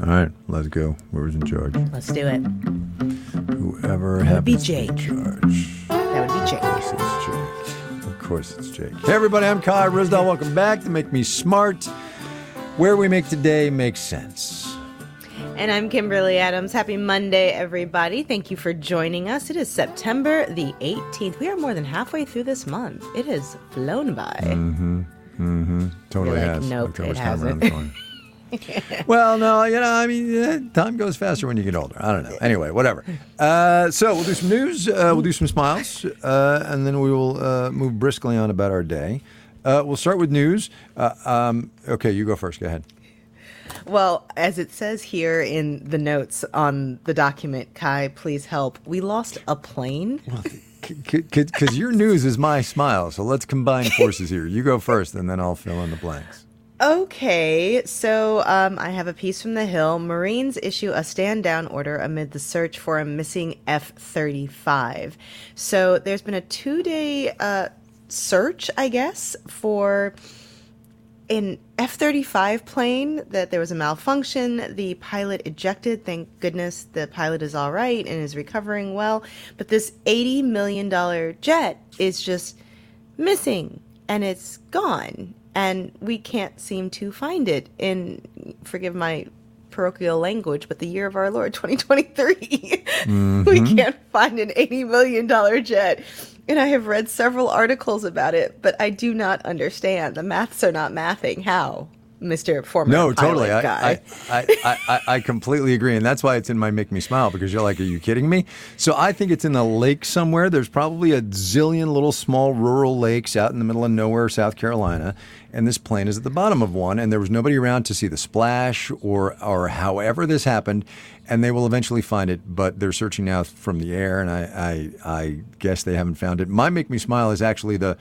All right, let's go. Whoever's in charge? Let's do it. Whoever That would be happens to be in Jake. charge. That would be Jake. It's Jake. Of course, it's Jake. Hey, everybody, I'm Kai Ryssdal. Welcome back to Make Me Smart, where we make today make sense. And I'm Kimberly Adams. Happy Monday, everybody. Thank you for joining us. It is September the 18th. We are more than halfway through this month. It has flown by. Mm-hmm. Mm-hmm. Totally You're like, has. nope, October's it hasn't. well, no, you know, I mean, eh, time goes faster when you get older. I don't know. Anyway, whatever. Uh, so we'll do some news, uh, we'll do some smiles, uh, and then we will uh, move briskly on about our day. Uh, we'll start with news. Uh, um, okay, you go first. Go ahead. Well, as it says here in the notes on the document, Kai, please help. We lost a plane. Well, Because your news is my smile, so let's combine forces here. You go first, and then I'll fill in the blanks. Okay, so um, I have a piece from the Hill. Marines issue a stand down order amid the search for a missing F 35. So there's been a two day uh, search, I guess, for an F 35 plane that there was a malfunction. The pilot ejected. Thank goodness the pilot is all right and is recovering well. But this $80 million jet is just missing and it's gone. And we can't seem to find it in, forgive my parochial language, but the year of our Lord 2023. we mm-hmm. can't find an $80 million jet. And I have read several articles about it, but I do not understand. The maths are not mathing. How, Mr. Former No, totally. I, guy? I, I, I, I, completely agree. And that's why it's in my Make Me Smile because you're like, are you kidding me? So I think it's in a lake somewhere. There's probably a zillion little small rural lakes out in the middle of nowhere, South Carolina. And this plane is at the bottom of one. And there was nobody around to see the splash or, or however this happened. And they will eventually find it, but they're searching now from the air. And I, I, I guess they haven't found it. My Make Me Smile is actually the.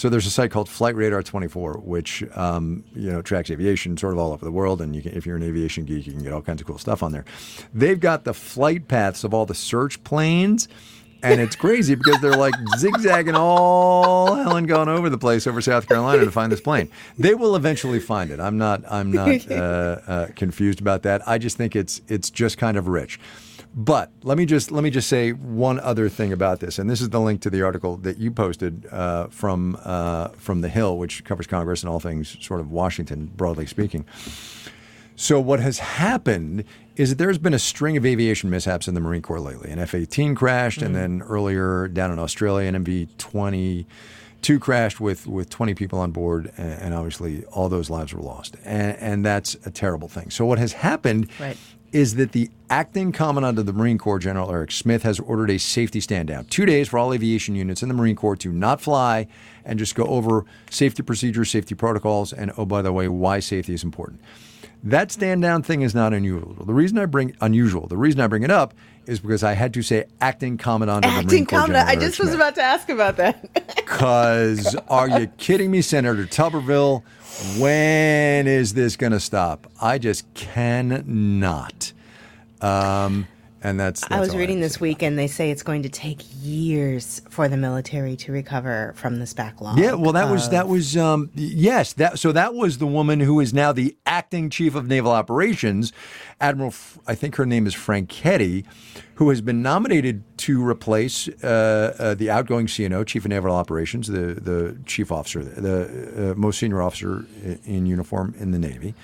So there's a site called Flight Radar 24, which um, you know tracks aviation sort of all over the world, and you can, if you're an aviation geek, you can get all kinds of cool stuff on there. They've got the flight paths of all the search planes, and it's crazy because they're like zigzagging all hell and going over the place over South Carolina to find this plane. They will eventually find it. I'm not I'm not uh, uh, confused about that. I just think it's it's just kind of rich. But let me just let me just say one other thing about this, and this is the link to the article that you posted uh, from uh, from the Hill, which covers Congress and all things sort of Washington, broadly speaking. So what has happened is that there's been a string of aviation mishaps in the Marine Corps lately. An F-18 crashed, and then earlier down in Australia, an MV-22 crashed with, with 20 people on board, and, and obviously all those lives were lost. And, and that's a terrible thing. So what has happened Right. Is that the acting commandant of the Marine Corps, General Eric Smith, has ordered a safety stand down. Two days for all aviation units in the Marine Corps to not fly and just go over safety procedures, safety protocols, and oh, by the way, why safety is important. That stand down thing is not unusual. The reason I bring unusual, the reason I bring it up is because I had to say acting commandant of the Marine Acting Corps. commandant. I just Eric was about to ask about that. Because are you kidding me, Senator Tuberville? When is this going to stop? I just cannot. Um, and that's, that's I was reading to this week, and they say it's going to take years for the military to recover from this backlog. Yeah, well, that was that was um, yes, that so that was the woman who is now the acting chief of naval operations, Admiral. I think her name is Franchetti, who has been nominated to replace uh, uh, the outgoing CNO, chief of naval operations, the the chief officer, the uh, most senior officer in uniform in the Navy.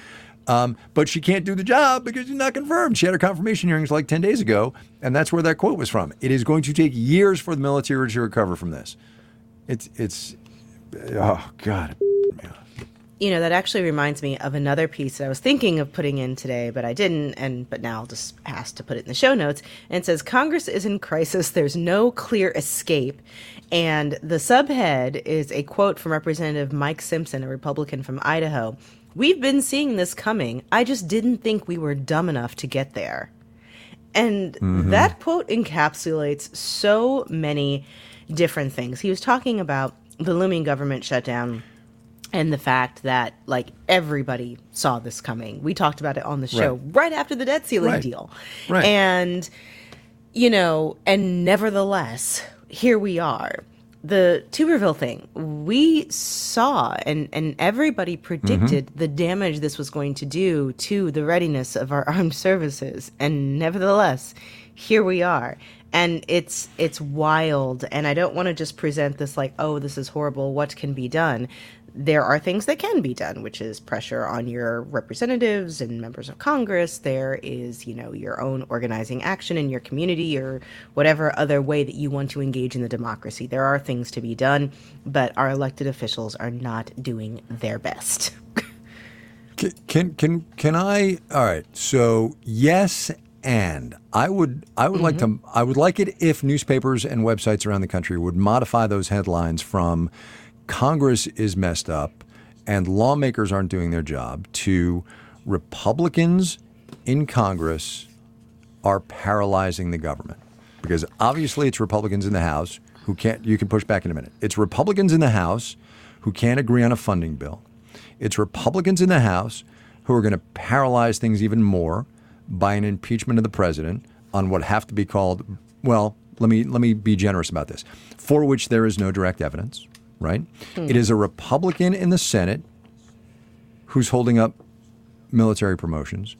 Um, but she can't do the job because she's not confirmed. She had her confirmation hearings like 10 days ago, and that's where that quote was from. It is going to take years for the military to recover from this. It's, it's, oh, God. You know, that actually reminds me of another piece that I was thinking of putting in today, but I didn't, and but now I'll just ask to put it in the show notes. And it says Congress is in crisis. There's no clear escape. And the subhead is a quote from Representative Mike Simpson, a Republican from Idaho. We've been seeing this coming. I just didn't think we were dumb enough to get there. And mm-hmm. that quote encapsulates so many different things. He was talking about the looming government shutdown and the fact that like everybody saw this coming. We talked about it on the show Right. right, after the debt ceiling Right. deal. Right. And you know, and nevertheless, here we are. The Tuberville thing, we saw and, and everybody predicted mm-hmm. the damage this was going to do to the readiness of our armed services. And nevertheless, here we are. And it's it's wild. And I don't want to just present this like, oh, this is horrible. What can be done? There are things that can be done, which is pressure on your representatives and members of Congress. There is, you know, your own organizing action in your community or whatever other way that you want to engage in the democracy. There are things to be done, but our elected officials are not doing their best. can, can can can I? All right. So yes, and I would I would mm-hmm. like to I would like it if newspapers and websites around the country would modify those headlines from Congress is messed up and lawmakers aren't doing their job to Republicans in Congress are paralyzing the government. Because obviously it's Republicans in the House who can't, you can push back in a minute. It's Republicans in the House who can't agree on a funding bill. It's Republicans in the House who are going to paralyze things even more by an impeachment of the president on what have to be called, well, let me, let me be generous about this, for which there is no direct evidence right? Mm. It is a Republican in the Senate who's holding up military promotions.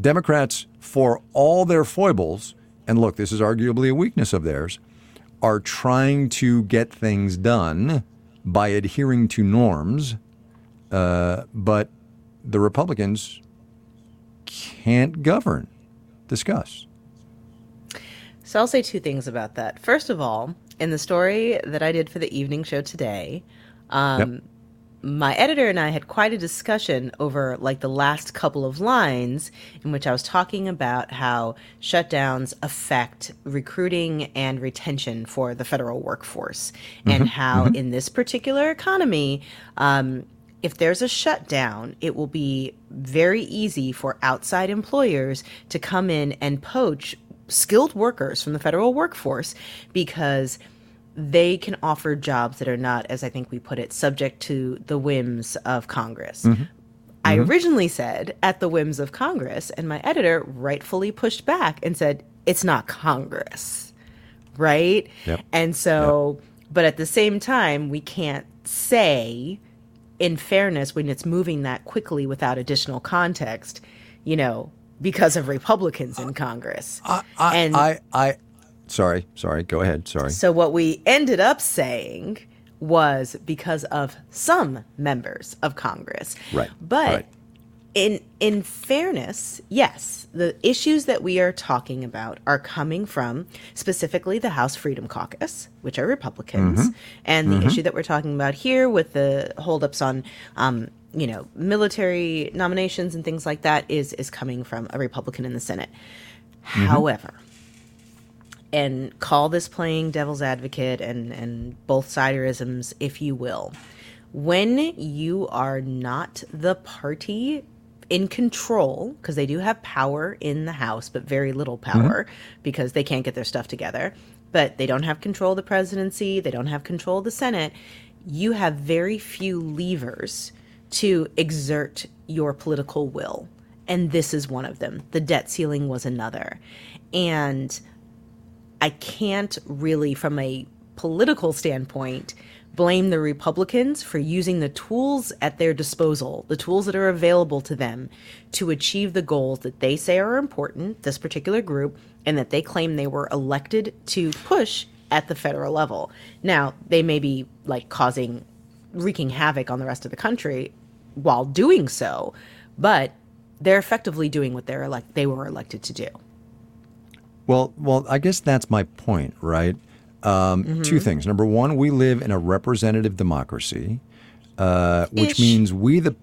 Democrats, for all their foibles, and look, this is arguably a weakness of theirs, are trying to get things done by adhering to norms, uh, but the Republicans can't govern. Discuss. So I'll say two things about that. First of all, in the story that I did for the evening show today, um, yep. my editor and I had quite a discussion over like the last couple of lines in which I was talking about how shutdowns affect recruiting and retention for the federal workforce, mm-hmm. and how mm-hmm. in this particular economy, um, if there's a shutdown, it will be very easy for outside employers to come in and poach skilled workers from the federal workforce because they can offer jobs that are not, as I think we put it, subject to the whims of Congress. Mm-hmm. I mm-hmm. originally said at the whims of Congress, and my editor rightfully pushed back and said, it's not Congress, right? Yep. And so, yep. but at the same time, we can't say, in fairness, when it's moving that quickly without additional context, you know, because of Republicans in Congress. I, I, and I, I, sorry, sorry, go ahead. Sorry. So what we ended up saying was because of some members of Congress. Right. But right. in in fairness, yes, the issues that we are talking about are coming from specifically the House Freedom Caucus, which are Republicans, mm-hmm. and the mm-hmm. issue that we're talking about here with the holdups on um, you know, military nominations and things like that is is coming from a Republican in the Senate. Mm-hmm. However, and call this playing devil's advocate and and both siderisms, if you will. When you are not the party in control, because they do have power in the House, but very little power mm-hmm. because they can't get their stuff together. But they don't have control of the presidency, they don't have control of the Senate. You have very few levers to exert your political will. And this is one of them. The debt ceiling was another. And I can't really, from a political standpoint, blame the Republicans for using the tools at their disposal, the tools that are available to them to achieve the goals that they say are important, this particular group, and that they claim they were elected to push at the federal level. Now, they may be like causing wreaking havoc on the rest of the country while doing so, but they're effectively doing what they're elect they were elected to do. Well, well, I guess that's my point, right? Um, mm-hmm. Two things. Number one, we live in a representative democracy, uh, which ish. means we the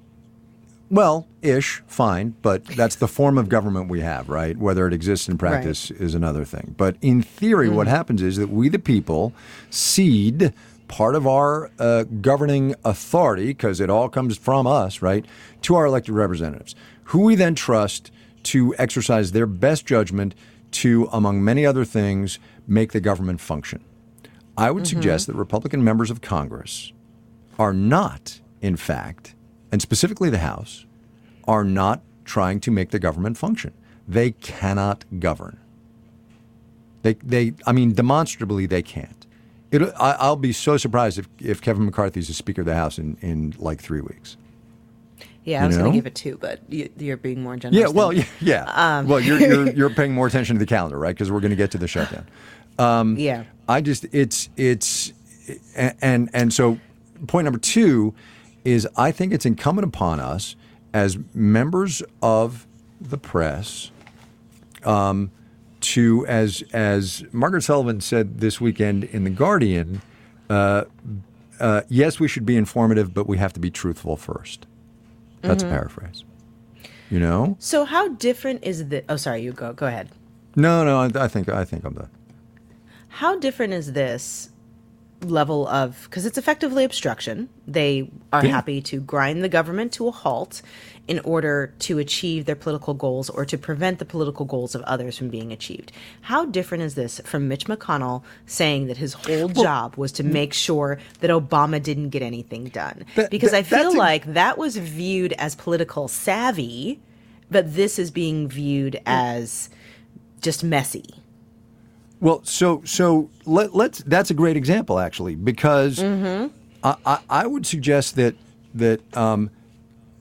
well, ish, fine, but that's the form of government we have, right? Whether it exists in practice right. is another thing. But in theory, mm. what happens is that we, the people, cede part of our uh, governing authority, because it all comes from us, right, to our elected representatives, who we then trust to exercise their best judgment to, among many other things, make the government function. I would mm-hmm. suggest that Republican members of Congress are not, in fact, and specifically the House, are not trying to make the government function. They cannot govern. They, they, I mean, demonstrably, they can't. It, I, I'll be so surprised if, if Kevin McCarthy's the Speaker of the House in, in like three weeks. Yeah, I You was going to give it two, but you, you're being more generous. Yeah, well, yeah, yeah. well, you're, you're you're paying more attention to the calendar, right? Because we're going to get to the shutdown. yeah. I just it's it's and and so point number two is I think it's incumbent upon us as members of the press um, to as as Margaret Sullivan said this weekend in the Guardian. Uh, uh, yes, we should be informative, but we have to be truthful first. That's a paraphrase. You know? So how different is the? Oh, sorry. You go. Go ahead. No, no. I, I think I think I'm done. How different is this level of because it's effectively obstruction. They are Yeah. happy to grind the government to a halt in order to achieve their political goals or to prevent the political goals of others from being achieved. How different is this from Mitch McConnell saying that his whole job was to make sure that Obama didn't get anything done? That- because that- I feel that's a- like that was viewed as political savvy, but this is being viewed as just messy. Well, so so let, let's. That's a great example, actually, because I, I, I would suggest that that um,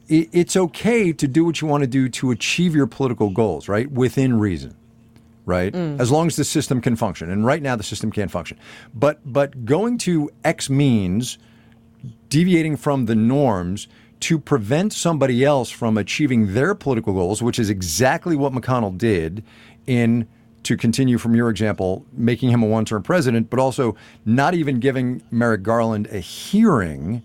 it, it's okay to do what you want to do to achieve your political goals, right, within reason, right, as long as the system can function. And right now, the system can't function. But but going to X means deviating from the norms to prevent somebody else from achieving their political goals, which is exactly what McConnell did in to continue from your example, making him a one-term president, but also not even giving Merrick Garland a hearing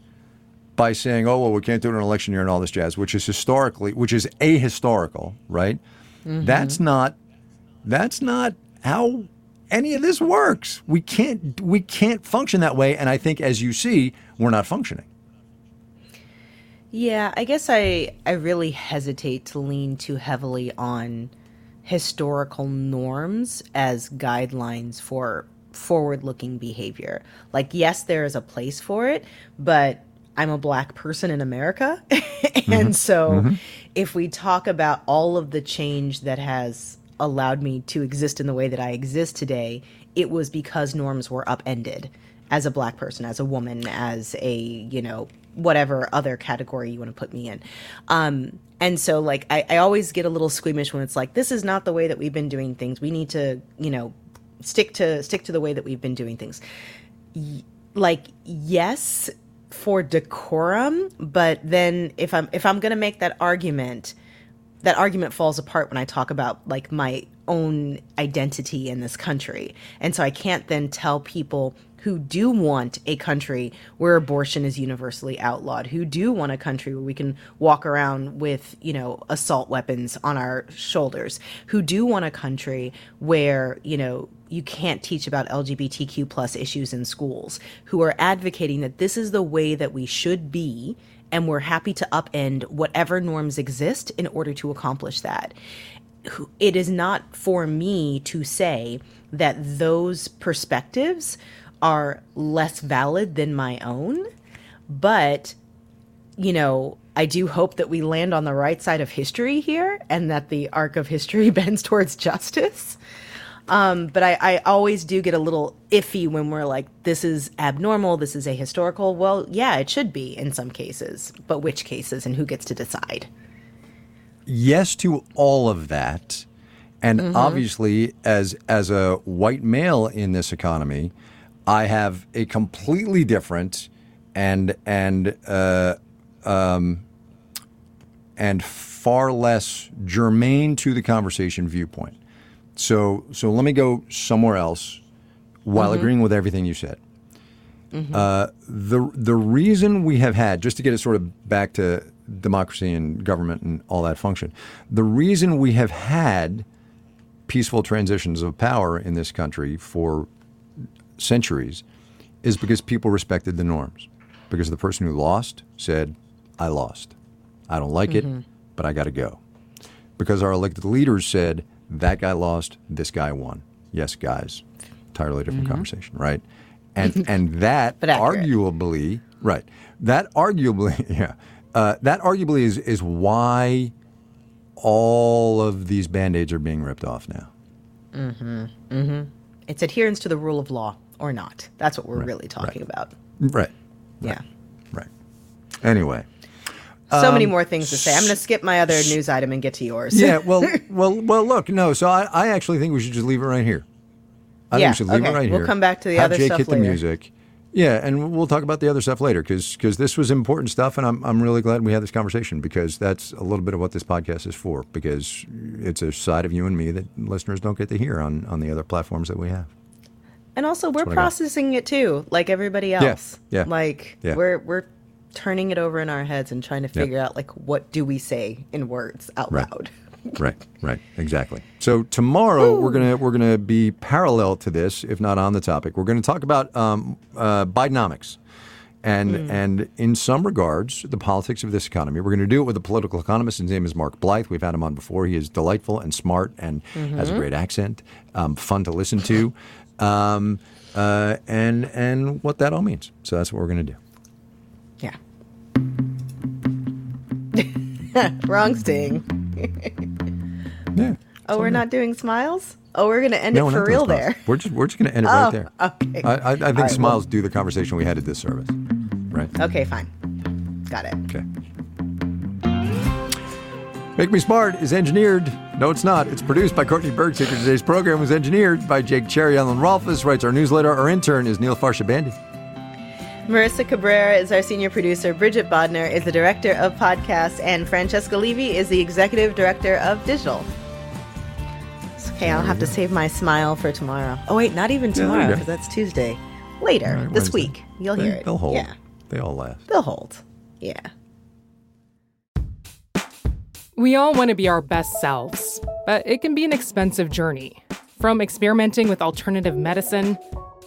by saying, "Oh, well, we can't do it in an election year and all this jazz," which is historically, which is ahistorical, right? Mm-hmm. That's not that's not how any of this works. We can't we can't function that way, and I think, as you see, we're not functioning. Yeah, I guess I I really hesitate to lean too heavily on historical norms as guidelines for forward-looking behavior. Like yes, there is a place for it, but I'm a black person in America. and mm-hmm. so mm-hmm. if we talk about all of the change that has allowed me to exist in the way that I exist today, it was because norms were upended as a black person, as a woman, as a, you know, whatever other category you want to put me in. Um, and so, like, I, I always get a little squeamish when it's like, this is not the way that we've been doing things. We need to, you know, stick to stick to the way that we've been doing things. Y- like, yes, for decorum, but then if I'm if I'm gonna make that argument, that argument falls apart when I talk about like my own identity in this country. And so I can't then tell people who do want a country where abortion is universally outlawed, who do want a country where we can walk around with, you know, assault weapons on our shoulders, who do want a country where, you know, you can't teach about LGBTQ plus issues in schools, who are advocating that this is the way that we should be and we're happy to upend whatever norms exist in order to accomplish that. It is not for me to say that those perspectives are less valid than my own, but you know, I do hope that we land on the right side of history here and that the arc of history bends towards justice. Um, but I, I always do get a little iffy when we're like, this is abnormal, this is ahistorical. Well, yeah, it should be in some cases, but which cases and who gets to decide? yes to all of that. And obviously, as as a white male in this economy, I have a completely different and and uh, um, and far less germane to the conversation viewpoint. So so let me go somewhere else while agreeing with everything you said. Uh, the the reason we have had just to get it sort of back to democracy and government and all that function, the reason we have had peaceful transitions of power in this country for centuries is because people respected the norms. Because the person who lost said, "I lost. I don't like it, mm-hmm. but I got to go." Because our elected leaders said, "That guy lost. This guy won." Yes, guys, entirely different mm-hmm. conversation, right? And and that But arguably, right? That arguably, yeah, uh, that arguably is is why all of these band-aids are being ripped off now. Mm-hmm. It's adherence to the rule of law or not. That's what we're really talking about. Right. Yeah. Right. Anyway. So many more things to say. I'm going to skip my other news item and get to yours. Um, Yeah. Well. well. Well. Look. No. So I, I actually think we should just leave it right here. I Yeah, think we should leave okay. it right here. We'll come back to the Have other Jake stuff hit the music. Yeah, and we'll talk about the other stuff later because this was important stuff, and I'm I'm really glad we had this conversation because that's a little bit of what this podcast is for because it's a side of you and me that listeners don't get to hear on on the other platforms that we have. And also, we're what I got. processing it too, like everybody else. yeah, Like yeah. we're we're turning it over in our heads and trying to Yeah. figure out like what do we say in words out Right. loud. right, right, exactly. So tomorrow we're gonna we're gonna be parallel to this, if not on the topic. We're gonna talk about um, uh, Bidenomics, and Hmm. and in some regards, the politics of this economy. We're gonna do it with a political economist. His name is Mark Blyth. We've had him on before. He is delightful and smart and has Mm-hmm. a great accent, um, fun to listen to, um, uh, and and what that all means. So that's what we're gonna do. Yeah. Wrong sting. Yeah. Oh, we're not doing smiles. Oh, we're gonna end No, it for real there. We're just we're just gonna end it Oh, right there. okay. I, I, I think right, smiles do the conversation we had at this service. Right. Okay, fine. Got it. Okay. Make Me Smart is engineered. No, it's not. It's produced by Courtney Bergsieker. Today's program was engineered by Jake Cherry. Ellen Rolfes writes our newsletter. Our intern is Niloufar Shahbandi. Marissa Cabrera is our senior producer. Bridget Bodner is the director of podcasts, and Francesca Levy is the executive director of digital. Okay, I'll have to save my smile for tomorrow. Oh wait, not even tomorrow go. because that's Tuesday. Later Right, this Wednesday. week, you'll They, hear it. They'll hold. Yeah, They all last. they'll hold. Yeah. We all want to be our best selves, but it can be an expensive journey. From experimenting with alternative medicine